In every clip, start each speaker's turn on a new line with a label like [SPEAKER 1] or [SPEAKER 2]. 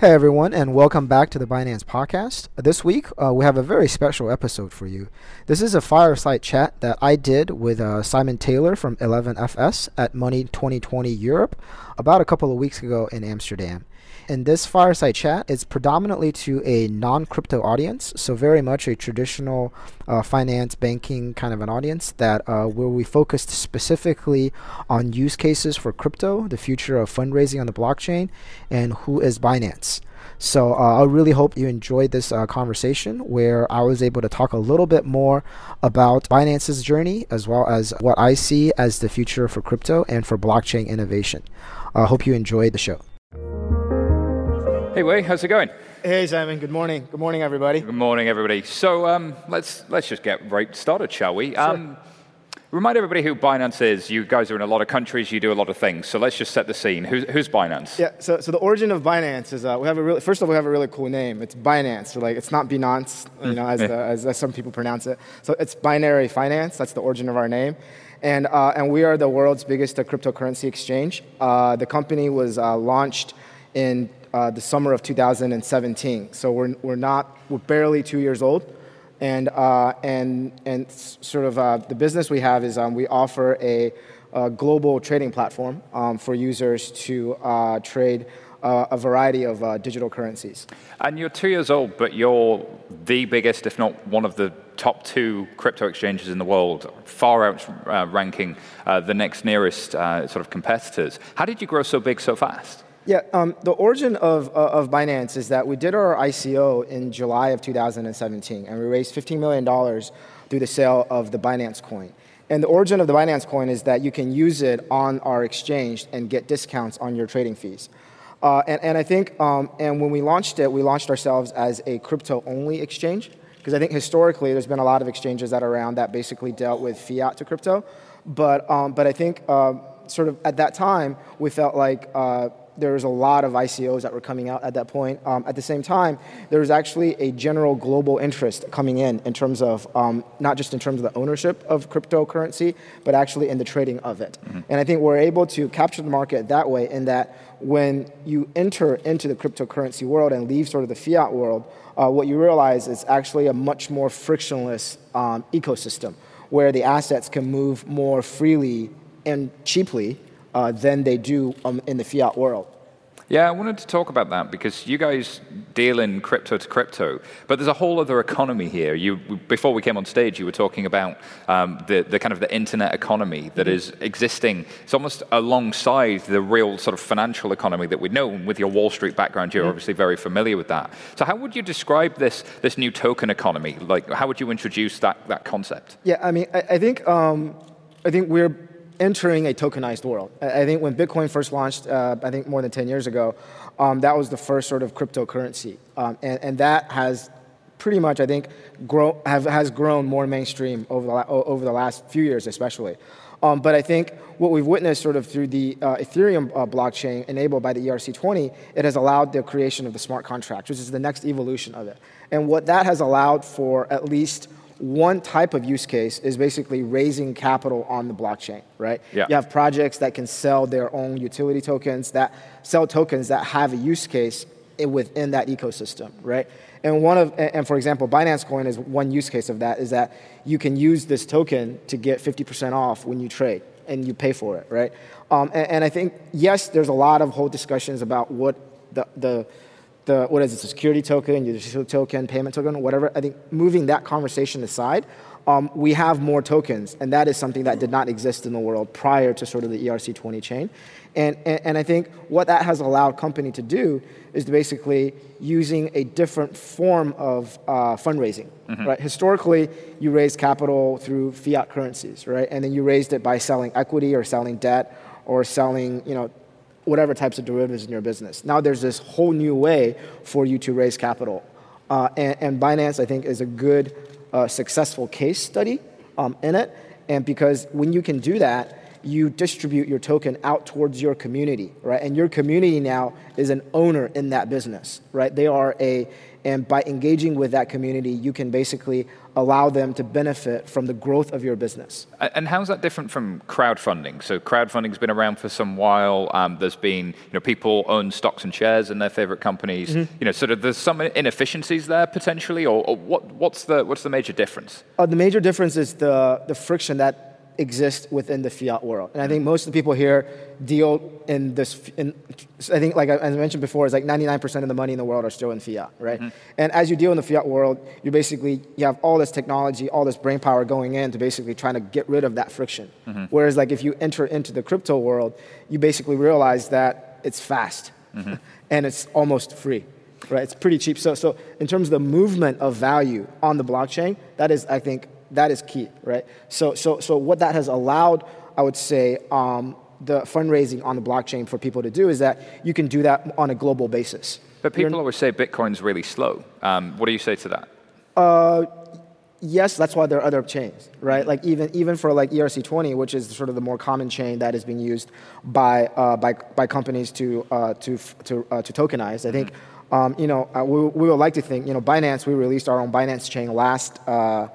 [SPEAKER 1] Hey everyone, and welcome back to the Binance podcast. This week, uh, we have a very special episode for you. This is a fireside chat that I did with uh, Simon Taylor from 11FS at Money 2020 Europe about a couple of weeks ago in Amsterdam. In this fireside chat, it's predominantly to a non crypto audience, so very much a traditional uh, finance, banking kind of an audience that uh, where we focused specifically on use cases for crypto, the future of fundraising on the blockchain, and who is Binance. So uh, I really hope you enjoyed this uh, conversation where I was able to talk a little bit more about Binance's journey as well as what I see as the future for crypto and for blockchain innovation. I hope you enjoyed the show.
[SPEAKER 2] Hey, Wei, how's it going?
[SPEAKER 3] Hey, Simon. Good morning. Good morning, everybody.
[SPEAKER 2] Good morning, everybody. So um, let's let's just get right started, shall we?
[SPEAKER 3] Sure. Um,
[SPEAKER 2] remind everybody who Binance is. You guys are in a lot of countries. You do a lot of things. So let's just set the scene. Who's, who's Binance?
[SPEAKER 3] Yeah. So, so the origin of Binance is uh, we have a really first of all we have a really cool name. It's Binance. So like it's not Binance, you know, as, the, as, as some people pronounce it. So it's binary finance. That's the origin of our name. And, uh, and we are the world's biggest uh, cryptocurrency exchange. Uh, the company was uh, launched in uh, the summer of 2017. So we're, we're not, we're barely two years old. And, uh, and, and sort of uh, the business we have is um, we offer a, a, global trading platform um, for users to uh, trade uh, a variety of uh, digital currencies.
[SPEAKER 2] And you're two years old, but you're the biggest, if not one of the top two crypto exchanges in the world, far out outranking the next nearest sort of competitors. How did you grow so big so fast?
[SPEAKER 3] Yeah, um, the origin of, uh, of Binance is that we did our ICO in July of 2017, and we raised $15 million through the sale of the Binance coin. And the origin of the Binance coin is that you can use it on our exchange and get discounts on your trading fees. Uh, and, and I think, um, and when we launched it, we launched ourselves as a crypto only exchange. Because I think historically there's been a lot of exchanges that are around that basically dealt with fiat to crypto. But, um, but I think uh, sort of at that time, we felt like uh, there was a lot of ICOs that were coming out at that point. Um, at the same time, there was actually a general global interest coming in in terms of um, not just in terms of the ownership of cryptocurrency, but actually in the trading of it. Mm-hmm. And I think we're able to capture the market that way in that when you enter into the cryptocurrency world and leave sort of the fiat world, uh, what you realize is actually a much more frictionless um, ecosystem where the assets can move more freely and cheaply uh, than they do um, in the fiat world.
[SPEAKER 2] Yeah, I wanted to talk about that because you guys deal in crypto to crypto, but there's a whole other economy here. You, before we came on stage, you were talking about um, the, the kind of the internet economy that mm-hmm. is existing. It's almost alongside the real sort of financial economy that we know. And with your Wall Street background, you're mm-hmm. obviously very familiar with that. So, how would you describe this this new token economy? Like, how would you introduce that that concept?
[SPEAKER 3] Yeah, I mean, I, I think um, I think we're entering a tokenized world. I think when Bitcoin first launched, uh, I think more than 10 years ago, um, that was the first sort of cryptocurrency. Um, and, and, that has pretty much, I think, grow, have, has grown more mainstream over the, over the last few years, especially. Um, but I think what we've witnessed sort of through the uh, Ethereum uh, blockchain enabled by the ERC20, it has allowed the creation of the smart contract, which is the next evolution of it. And what that has allowed for at least one type of use case is basically raising capital on the blockchain, right?
[SPEAKER 2] Yeah.
[SPEAKER 3] You have projects that can sell their own utility tokens that sell tokens that have a use case within that ecosystem, right? And one of, and for example, Binance Coin is one use case of that is that you can use this token to get 50% off when you trade and you pay for it, right? Um, and, and I think, yes, there's a lot of whole discussions about what the, the the what is it, security token, utility token, payment token, whatever. I think moving that conversation aside, um, we have more tokens, and that is something that did not exist in the world prior to sort of the ERC20 chain. And, and, and I think what that has allowed company to do is to basically using a different form of uh, fundraising, mm-hmm. right? Historically, you raised capital through fiat currencies, right? And then you raised it by selling equity or selling debt or selling, you know, whatever types of derivatives in your business. Now there's this whole new way for you to raise capital. Uh, and, and, Binance, I think, is a good, uh, successful case study um, in it. And because when you can do that, you distribute your token out towards your community, right? And your community now is an owner in that business, right? They are a, and by engaging with that community, you can basically allow them to benefit from the growth of your business.
[SPEAKER 2] And how's that different from crowdfunding? So crowdfunding's been around for some while. Um, there's been, you know, people own stocks and shares in their favorite companies. Mm-hmm. You know, sort of there's some inefficiencies there potentially, or, or what, what's the what's the major difference?
[SPEAKER 3] Uh, the major difference is the the friction that exist within the fiat world. And I think most of the people here deal in this, in, I think, like I mentioned before, is like 99% of the money in the world are still in fiat, right? Mm-hmm. And as you deal in the fiat world, you basically, you have all this technology, all this brain power going in to basically trying to get rid of that friction. Mm-hmm. Whereas like if you enter into the crypto world, you basically realize that it's fast mm-hmm. and it's almost free right? It's pretty cheap. So, so in terms of the movement of value on the blockchain, that is, I think, that is key, right? So, so, so what that has allowed, I would say, um, the fundraising on the blockchain for people to do is that you can do that on a global basis.
[SPEAKER 2] But people You're, always say Bitcoin's really slow. Um, what do you say to that?
[SPEAKER 3] Uh, yes, that's why there are other chains, right? Like even even for like ERC20, which is sort of the more common chain that is being used by uh, by by companies to uh, to to uh, to tokenize. I think mm-hmm. um, you know uh, we, we would like to think you know Binance. We released our own Binance chain last uh,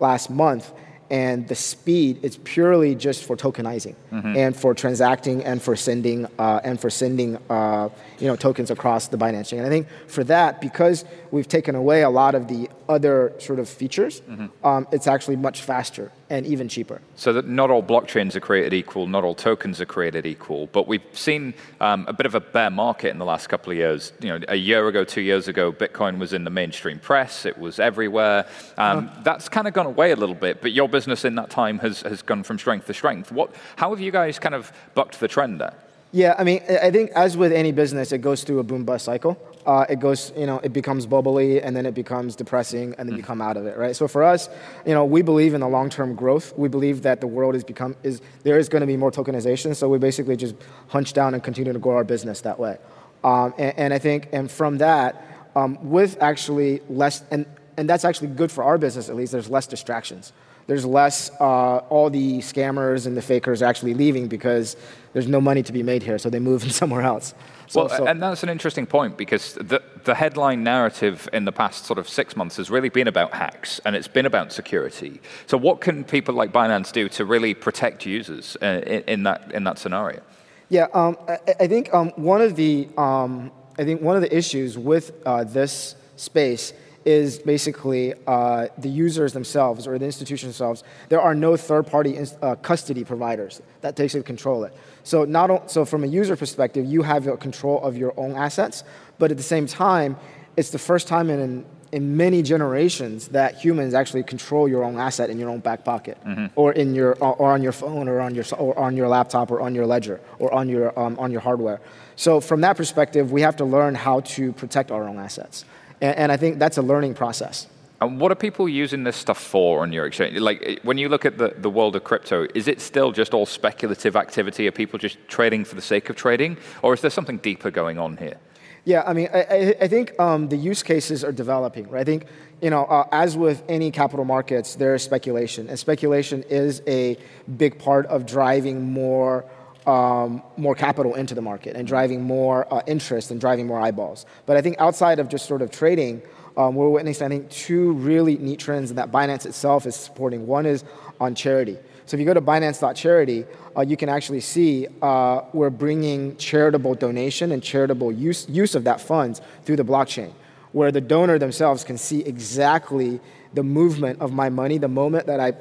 [SPEAKER 3] last month, and the speed is purely just for tokenizing mm-hmm. and for transacting and for sending uh, and for sending uh, you know tokens across the Binance chain. And I think for that, because we've taken away a lot of the other sort of features, mm-hmm. um, it's actually much faster and even cheaper.
[SPEAKER 2] So that not all blockchains are created equal, not all tokens are created equal, but we've seen um, a bit of a bear market in the last couple of years. You know, a year ago, two years ago, Bitcoin was in the mainstream press, it was everywhere. Um, uh-huh. That's kind of gone away a little bit, but your business in that time has, has gone from strength to strength. What, how have you guys kind of bucked the trend there?
[SPEAKER 3] Yeah, I mean, I think as with any business, it goes through a boom bust cycle. Uh, it goes, you know, it becomes bubbly and then it becomes depressing and then mm. you come out of it, right? So for us, you know, we believe in the long-term growth. We believe that the world is become is there is going to be more tokenization. So we basically just hunch down and continue to grow our business that way. Um, and, and, I think, and from that, um, with actually less, and and that's actually good for our business at least. There's less distractions there's less, uh, all the scammers and the fakers actually leaving because there's no money to be made here, so they move somewhere else.
[SPEAKER 2] So, well, so. and that's an interesting point because the, the headline narrative in the past sort of six months has really been about hacks and it's been about security. So, what can people like Binance do to really protect users uh, in, in, that, in that scenario?
[SPEAKER 3] Yeah, um, I, I, think um, one of the um, I think one of the issues with uh, this space is basically uh, the users themselves or the institutions themselves. There are no third-party uh, custody providers that takes control it. So not so from a user perspective, you have control of your own assets, but at the same time, it's the first time in in many generations that humans actually control your own asset in your own back pocket, mm-hmm. or in your or on your phone, or on your or on your laptop, or on your ledger, or on your um, on your hardware. So from that perspective, we have to learn how to protect our own assets. And, and I think that's a learning process.
[SPEAKER 2] And what are people using this stuff for on your exchange? Like when you look at the, the world of crypto, is it still just all speculative activity? Are people just trading for the sake of trading? Or is there something deeper going on here?
[SPEAKER 3] Yeah, I mean, I, I think um, the use cases are developing. Right? I think, you know, uh, as with any capital markets, there is speculation, and speculation is a big part of driving more um, more capital into the market and driving more uh, interest and driving more eyeballs. But I think outside of just sort of trading, um, we're witnessing, I think, two really neat trends that Binance itself is supporting. One is on charity. So if you go to Binance.charity, uh, you can actually see uh, we're bringing charitable donation and charitable use, use of that funds through the blockchain, where the donor themselves can see exactly the movement of my money the moment that I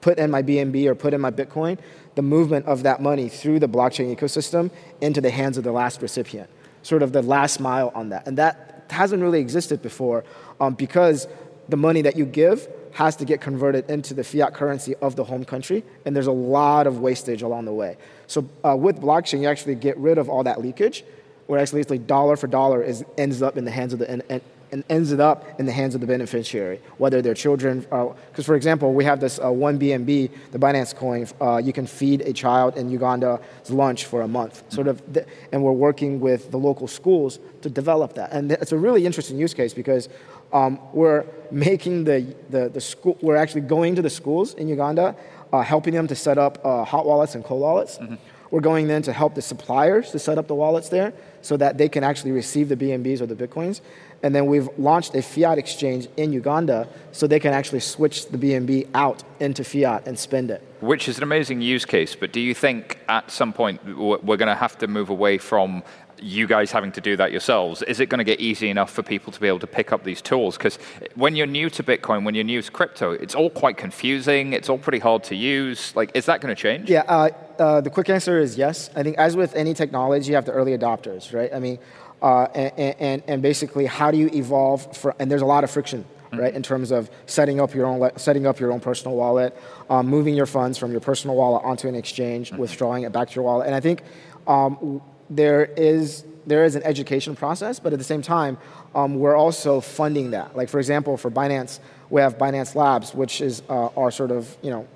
[SPEAKER 3] put in my BNB or put in my Bitcoin the movement of that money through the blockchain ecosystem into the hands of the last recipient, sort of the last mile on that. And that hasn't really existed before um, because the money that you give has to get converted into the fiat currency of the home country, and there's a lot of wastage along the way. So uh, with blockchain, you actually get rid of all that leakage, where actually dollar for dollar is, ends up in the hands of the and ends it up in the hands of the beneficiary, whether they're children. Because, uh, for example, we have this uh, one BNB, the Binance coin. Uh, you can feed a child in Uganda's lunch for a month, sort of. Th- and we're working with the local schools to develop that. And it's a really interesting use case because um, we're making the, the, the school. We're actually going to the schools in Uganda. uh, helping them to set up uh, hot wallets and cold wallets. Mm-hmm. We're going then to help the suppliers to set up the wallets there so that they can actually receive the BNBs or the Bitcoins. And then we've launched a fiat exchange in Uganda so they can actually switch the BNB out into fiat and spend it.
[SPEAKER 2] Which is an amazing use case, but do you think at some point we're going to have to move away from you guys having to do that yourselves, is it going to get easy enough for people to be able to pick up these tools? Because when you're new to Bitcoin, when you're new to crypto, it's all quite confusing. It's all pretty hard to use. Like, is that going to change?
[SPEAKER 3] Yeah, uh, uh, the quick answer is yes. I think as with any technology, you have the early adopters, right? I mean, uh, and, and, and, basically, how do you evolve? For, and there's a lot of friction, mm-hmm. right, in terms of setting up your own setting up your own personal wallet, um, moving your funds from your personal wallet onto an exchange, mm-hmm. withdrawing it back to your wallet. And I think um, there is there is an education process, but at the same time, um, we're also funding that. Like for example, for Binance, we have Binance Labs, which is uh, our sort of you know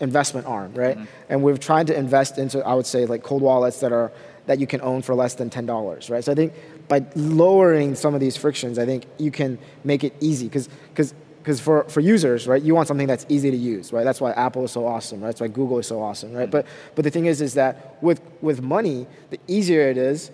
[SPEAKER 3] investment arm, right? Mm-hmm. And we've tried to invest into I would say like cold wallets that are that you can own for less than ten dollars, right? So I think by lowering some of these frictions, I think you can make it easy because because because for, for users, right, you want something that's easy to use, right? That's why Apple is so awesome, right? That's why Google is so awesome, right? But but the thing is, is that with with money, the easier it is,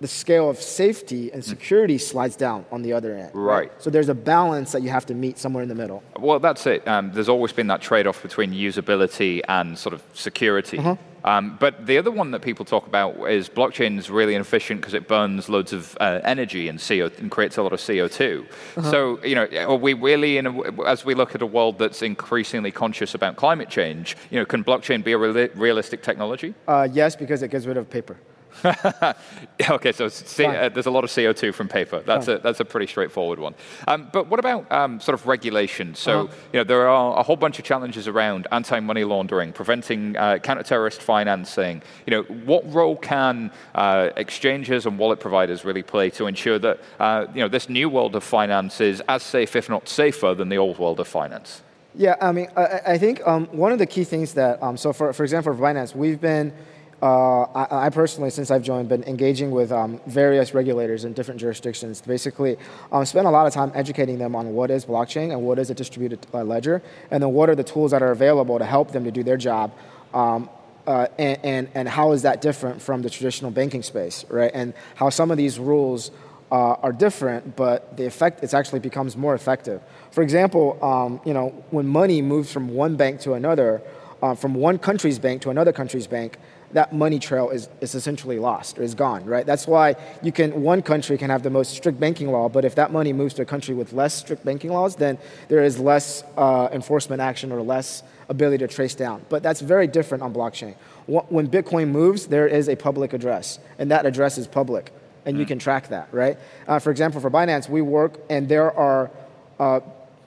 [SPEAKER 3] the scale of safety and mm. security slides down on the other end.
[SPEAKER 2] Right.
[SPEAKER 3] So there's a balance that you have to meet somewhere in the middle.
[SPEAKER 2] Well, that's it. Um, there's always been that trade-off between usability and sort of security. Uh-huh. Um, but the other one that people talk about is blockchain is really inefficient because it burns loads of uh, energy and CO and creates a lot of CO2. Uh-huh. So you know, are we really in a, as we look at a world that's increasingly conscious about climate change? You know, can blockchain be a re- realistic technology?
[SPEAKER 3] Uh, yes, because it gets rid of paper.
[SPEAKER 2] okay, so C- uh, there's a lot of CO2 from paper. That's a that's a pretty straightforward one. Um, but what about um, sort of regulation? So uh-huh. you know there are a whole bunch of challenges around anti-money laundering, preventing uh, counter-terrorist financing. You know what role can uh, exchanges and wallet providers really play to ensure that uh, you know this new world of finance is as safe, if not safer, than the old world of finance?
[SPEAKER 3] Yeah, I mean, I, I think um, one of the key things that um, so for for example, for Binance, we've been uh, I, I, personally, since I've joined, been engaging with um, various regulators in different jurisdictions basically um, spend a lot of time educating them on what is blockchain and what is a distributed uh, ledger, and then what are the tools that are available to help them to do their job. Um, uh, and, and, and, how is that different from the traditional banking space, right? And how some of these rules uh, are different, but the effect it actually becomes more effective. For example, um, you know, when money moves from one bank to another, uh, from one country's bank to another country's bank, that money trail is, is essentially lost or is gone, right? That's why you can one country can have the most strict banking law, but if that money moves to a country with less strict banking laws, then there is less uh, enforcement action or less ability to trace down. But that's very different on blockchain. When Bitcoin moves, there is a public address, and that address is public, and you mm. can track that, right? Uh, for example, for Binance, we work, and there are uh,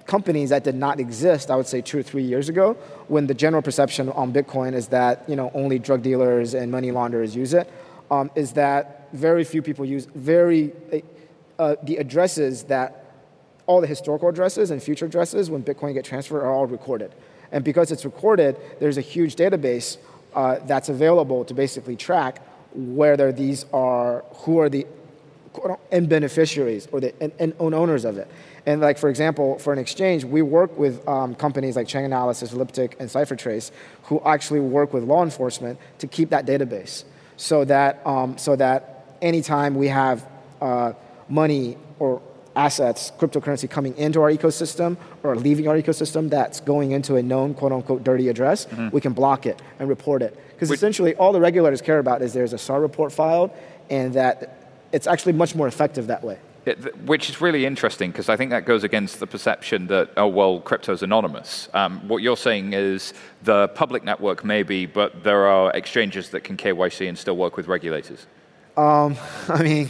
[SPEAKER 3] companies that did not exist, I would say two or three years ago, when the general perception on Bitcoin is that you know only drug dealers and money launderers use it, um, is that very few people use very uh, the addresses that all the historical addresses and future addresses when Bitcoin get transferred are all recorded, and because it's recorded, there's a huge database uh, that's available to basically track whether these are who are the end beneficiaries or the end owners of it. And like for example, for an exchange, we work with um, companies like Chainalysis, Elliptic, and CipherTrace, who actually work with law enforcement to keep that database, so that um, so that anytime we have uh, money or assets, cryptocurrency coming into our ecosystem or leaving our ecosystem that's going into a known quote unquote dirty address, mm-hmm. we can block it and report it. Because essentially all the regulators care about is there's a SAR report filed and that it's actually much more effective that way.
[SPEAKER 2] It, which is really interesting because I think that goes against the perception that, oh, well, crypto's anonymous. Um, what you're saying is the public network maybe, but there are exchanges that can KYC and still work with regulators.
[SPEAKER 3] Um, I mean,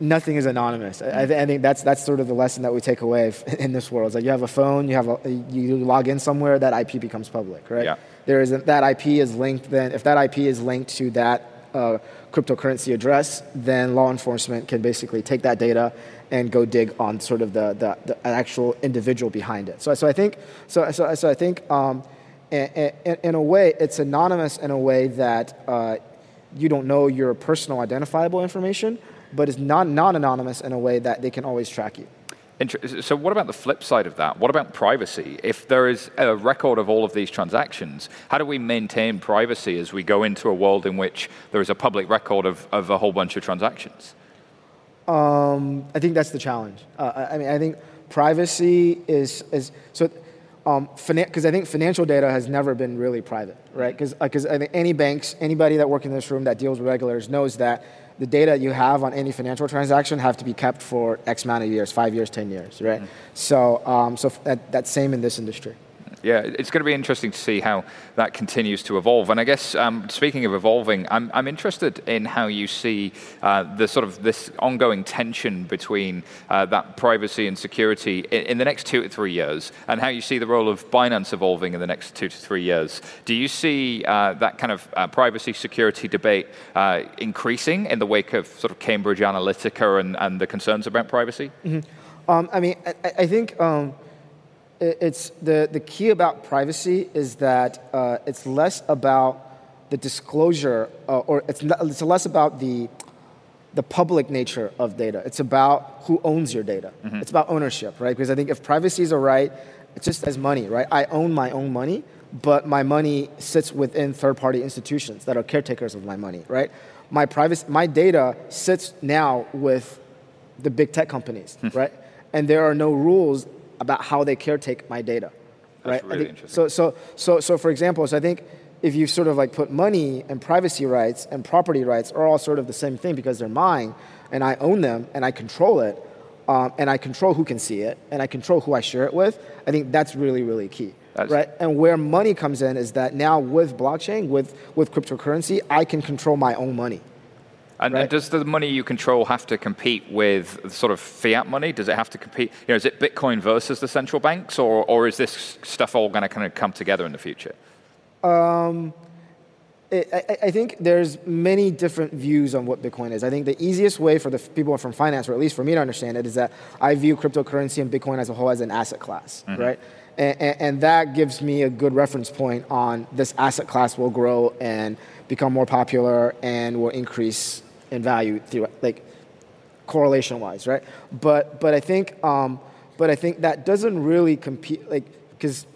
[SPEAKER 3] nothing is anonymous. I, I, think that's, that's sort of the lesson that we take away in this world. It's like you have a phone, you, have a, you log in somewhere, that IP becomes public, right?
[SPEAKER 2] Yeah.
[SPEAKER 3] There is a, that IP is linked then, if that IP is linked to that uh, cryptocurrency address, then law enforcement can basically take that data and go dig on sort of the, the, the actual individual behind it. So, so I think, so, so, so I think um, in, in, in, a way, it's anonymous in a way that uh, you don't know your personal identifiable information, but it's not non-anonymous in a way that they can always track you.
[SPEAKER 2] So what about the flip side of that? What about privacy? If there is a record of all of these transactions, how do we maintain privacy as we go into a world in which there is a public record of, of a whole bunch of transactions?
[SPEAKER 3] Um, I think that's the challenge. Uh, I mean, I think privacy is, is so because um, I think financial data has never been really private, right? Because uh, I think any banks, anybody that works in this room that deals with regulators knows that the data you have on any financial transaction have to be kept for X amount of years, five years, ten years, right? Mm-hmm. So um, so that, that's same in this industry
[SPEAKER 2] yeah, it's going to be interesting to see how that continues to evolve. And I guess um, speaking of evolving, I'm, I'm interested in how you see uh, the sort of this ongoing tension between uh, that privacy and security in, in, the next two to three years, and how you see the role of Binance evolving in the next two to three years. Do you see uh, that kind of uh, privacy security debate uh, increasing in the wake of sort of Cambridge Analytica and, and the concerns about privacy?
[SPEAKER 3] Mm-hmm. Um, I mean, I, I think. Um it's the, the key about privacy is that uh, it's less about the disclosure, uh, or it's, not, it's less about the, the public nature of data. It's about who owns your data. Mm-hmm. It's about ownership, right? Because I think if privacy is a right, it's just as money, right? I own my own money, but my money sits within third-party institutions that are caretakers of my money, right? My privacy, my data sits now with the big tech companies, hmm. right? And there are no rules about how they caretake my data.
[SPEAKER 2] That's
[SPEAKER 3] right?
[SPEAKER 2] really
[SPEAKER 3] think, so, so, so, so, for example, so I think if you sort of like put money and privacy rights and property rights are all sort of the same thing because they're mine and I own them and I control it um, and I control who can see it and I control who I share it with, I think that's really, really key. That's right? And where money comes in is that now with blockchain, with, with cryptocurrency, I can control my own money.
[SPEAKER 2] And,
[SPEAKER 3] right.
[SPEAKER 2] and, does the money you control have to compete with sort of fiat money? Does it have to compete? You know, is it Bitcoin versus the central banks, or, or is this stuff all going to kind of come together in the future?
[SPEAKER 3] Um, I, I, think there's many different views on what Bitcoin is. I think the easiest way for the people from finance, or at least for me to understand it, is that I view cryptocurrency and Bitcoin as a whole as an asset class, mm-hmm. right? And, and, and that gives me a good reference point on this asset class will grow and become more popular and will increase in value through like correlation wise, right? But but I think um, but I think that doesn't really compete like because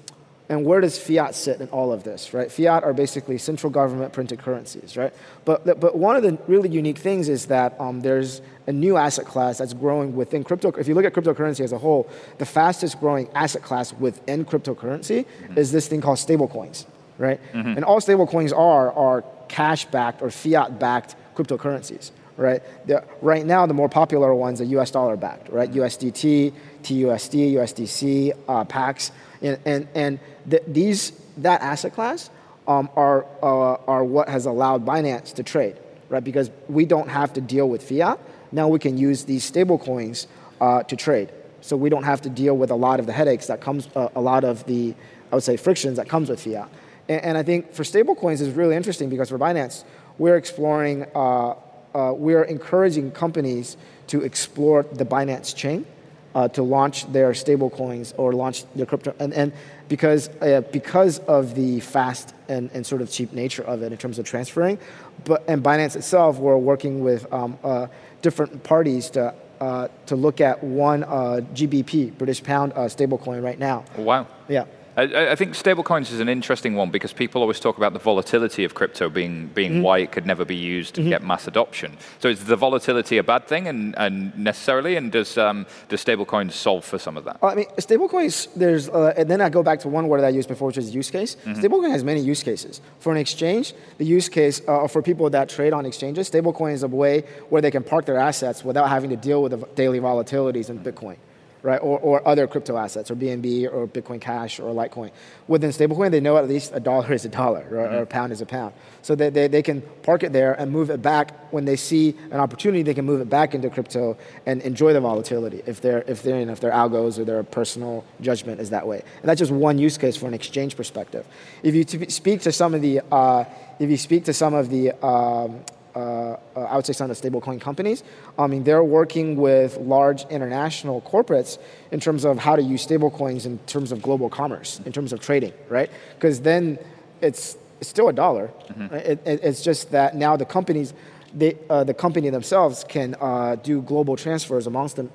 [SPEAKER 3] and where does fiat sit in all of this, right? Fiat are basically central government printed currencies, right? But but one of the really unique things is that um, there's a new asset class that's growing within crypto. If you look at cryptocurrency as a whole, the fastest growing asset class within cryptocurrency mm-hmm. is this thing called stablecoins, right? Mm-hmm. And all stablecoins are are cash backed or fiat backed cryptocurrencies, right? The, right now, the more popular ones are US dollar backed, right? USDT, TUSD, USDC, uh, PAX, and, and, and the, these, that asset class um, are, uh, are what has allowed Binance to trade, right? Because we don't have to deal with fiat. Now we can use these stable coins uh, to trade. So we don't have to deal with a lot of the headaches that comes, uh, a lot of the, I would say, frictions that comes with fiat. And, and I think for stablecoins is really interesting because for Binance, we're exploring, uh, uh, we're encouraging companies to explore the Binance chain uh, to launch their stablecoins or launch their crypto. And, and because, uh, because of the fast and, and sort of cheap nature of it in terms of transferring, but, and Binance itself, we're working with um, uh, different parties to uh, to look at one uh, GBP, British Pound uh, stablecoin right now.
[SPEAKER 2] Wow.
[SPEAKER 3] Yeah.
[SPEAKER 2] I, I, think stablecoins is an interesting one because people always talk about the volatility of crypto being being mm-hmm. why it could never be used to mm-hmm. get mass adoption. So is the volatility a bad thing and, and necessarily, and does um, does stablecoins solve for some of that?
[SPEAKER 3] I mean, stablecoins. There's uh, and then I go back to one word that I used before, which is use case. Mm-hmm. Stablecoin has many use cases. For an exchange, the use case uh, for people that trade on exchanges, stablecoin is a way where they can park their assets without having to deal with the daily volatilities in Bitcoin right? Or, or other crypto assets, or BNB, or Bitcoin Cash, or Litecoin. Within stablecoin, they know at least a dollar is a dollar, or, mm-hmm. or a pound is a pound. So they, they, they can park it there and move it back when they see an opportunity. They can move it back into crypto and enjoy the volatility if their if their you know, if their algos or their personal judgment is that way. And that's just one use case for an exchange perspective. If you t- speak to some of the uh, if you speak to some of the um, uh, uh, I would say some of the stablecoin companies. I mean, they're working with large international corporates in terms of how to use stablecoins in terms of global commerce, in terms of trading, right? Because then it's, it's, still a dollar. Mm-hmm. It, it, it's just that now the companies, they, uh, the company themselves can uh, do global transfers amongst them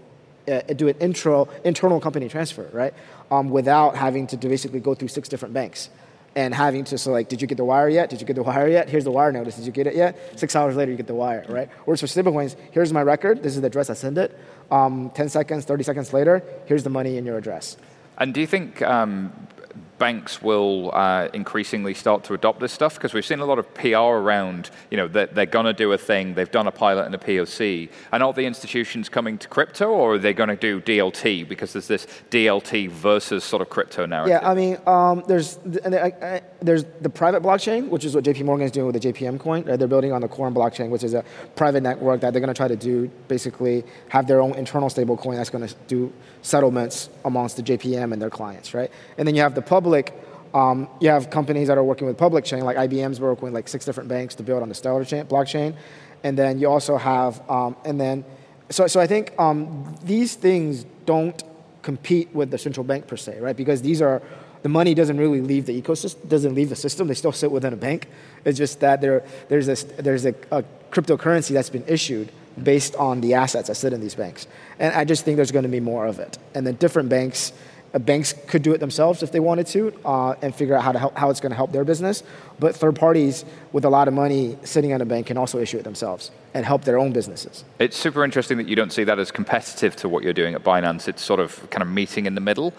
[SPEAKER 3] uh, do an intro internal company transfer, right? Um, without having to basically go through six different banks and having to so like, did you get the wire yet? Did you get the wire yet? Here's the wire notice. Did you get it yet? Six hours later, you get the wire, right? Whereas for stablecoins, here's my record. This is the address I send it. Um, 10 seconds, 30 seconds later, here's the money in your address.
[SPEAKER 2] And do you think um, banks will uh, increasingly start to adopt this stuff? Because we've seen a lot of PR around, you know, that they're going to do a thing, they've done a pilot and a POC. And are the institutions coming to crypto, or are they going to do DLT? Because there's this DLT versus sort of crypto narrative.
[SPEAKER 3] Yeah, I mean, um, there's the, there's the private blockchain, which is what JP Morgan is doing with the JPM coin. Right? They're building on the Quorum blockchain, which is a private network that they're going to try to do, basically have their own internal stable coin that's going to do settlements amongst the JPM and their clients, right? And then you have the public um, you have companies that are working with public chain, like IBM's working with like six different banks to build on the Stellar chain, blockchain. And then you also have, um, and then, so, so I think um, these things don't compete with the central bank per se, right? Because these are, the money doesn't really leave the ecosystem, doesn't leave the system. They still sit within a bank. It's just that there, there's, this, there's a, a cryptocurrency that's been issued based on the assets that sit in these banks. And I just think there's going to be more of it. And then different banks, banks could do it themselves if they wanted to uh, and figure out how, to help, how it's going to help their business. But third parties with a lot of money sitting at a bank can also issue it themselves and help their own businesses.
[SPEAKER 2] It's super interesting that you don't see that as competitive to what you're doing at Binance. It's sort of kind of meeting in the middle.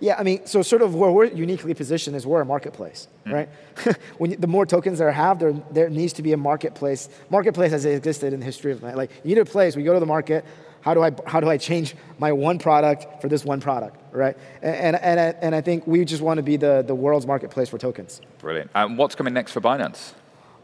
[SPEAKER 3] Yeah, I mean, so sort of where we're uniquely positioned is we're a marketplace, mm. right? when you, the more tokens there have, there, there needs to be a marketplace. Marketplace has existed in the history of like you need a place. We go to the market how do I, how do I change my one product for this one product, right? And, and, and, I, and I think we just want to be the, the world's marketplace for tokens.
[SPEAKER 2] Brilliant. And what's coming next for Binance?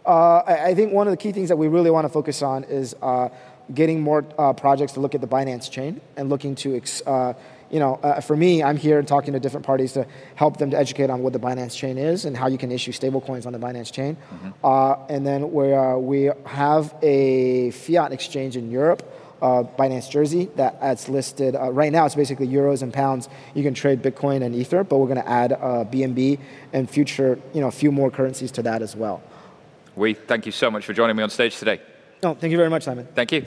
[SPEAKER 3] Uh, I, I, think one of the key things that we really want to focus on is uh, getting more uh, projects to look at the Binance chain and looking to, ex, uh, you know, uh, for me, I'm here talking to different parties to help them to educate on what the Binance chain is and how you can issue stablecoins on the Binance chain. Mm-hmm. Uh, and then we, we have a fiat exchange in Europe uh, Binance Jersey that that's listed uh, right now. It's basically euros and pounds. You can trade Bitcoin and Ether, but we're going to add uh, BNB and future, you know, a few more currencies to that as well.
[SPEAKER 2] We thank you so much for joining me on stage today.
[SPEAKER 3] No, thank you very much, Simon.
[SPEAKER 2] Thank you.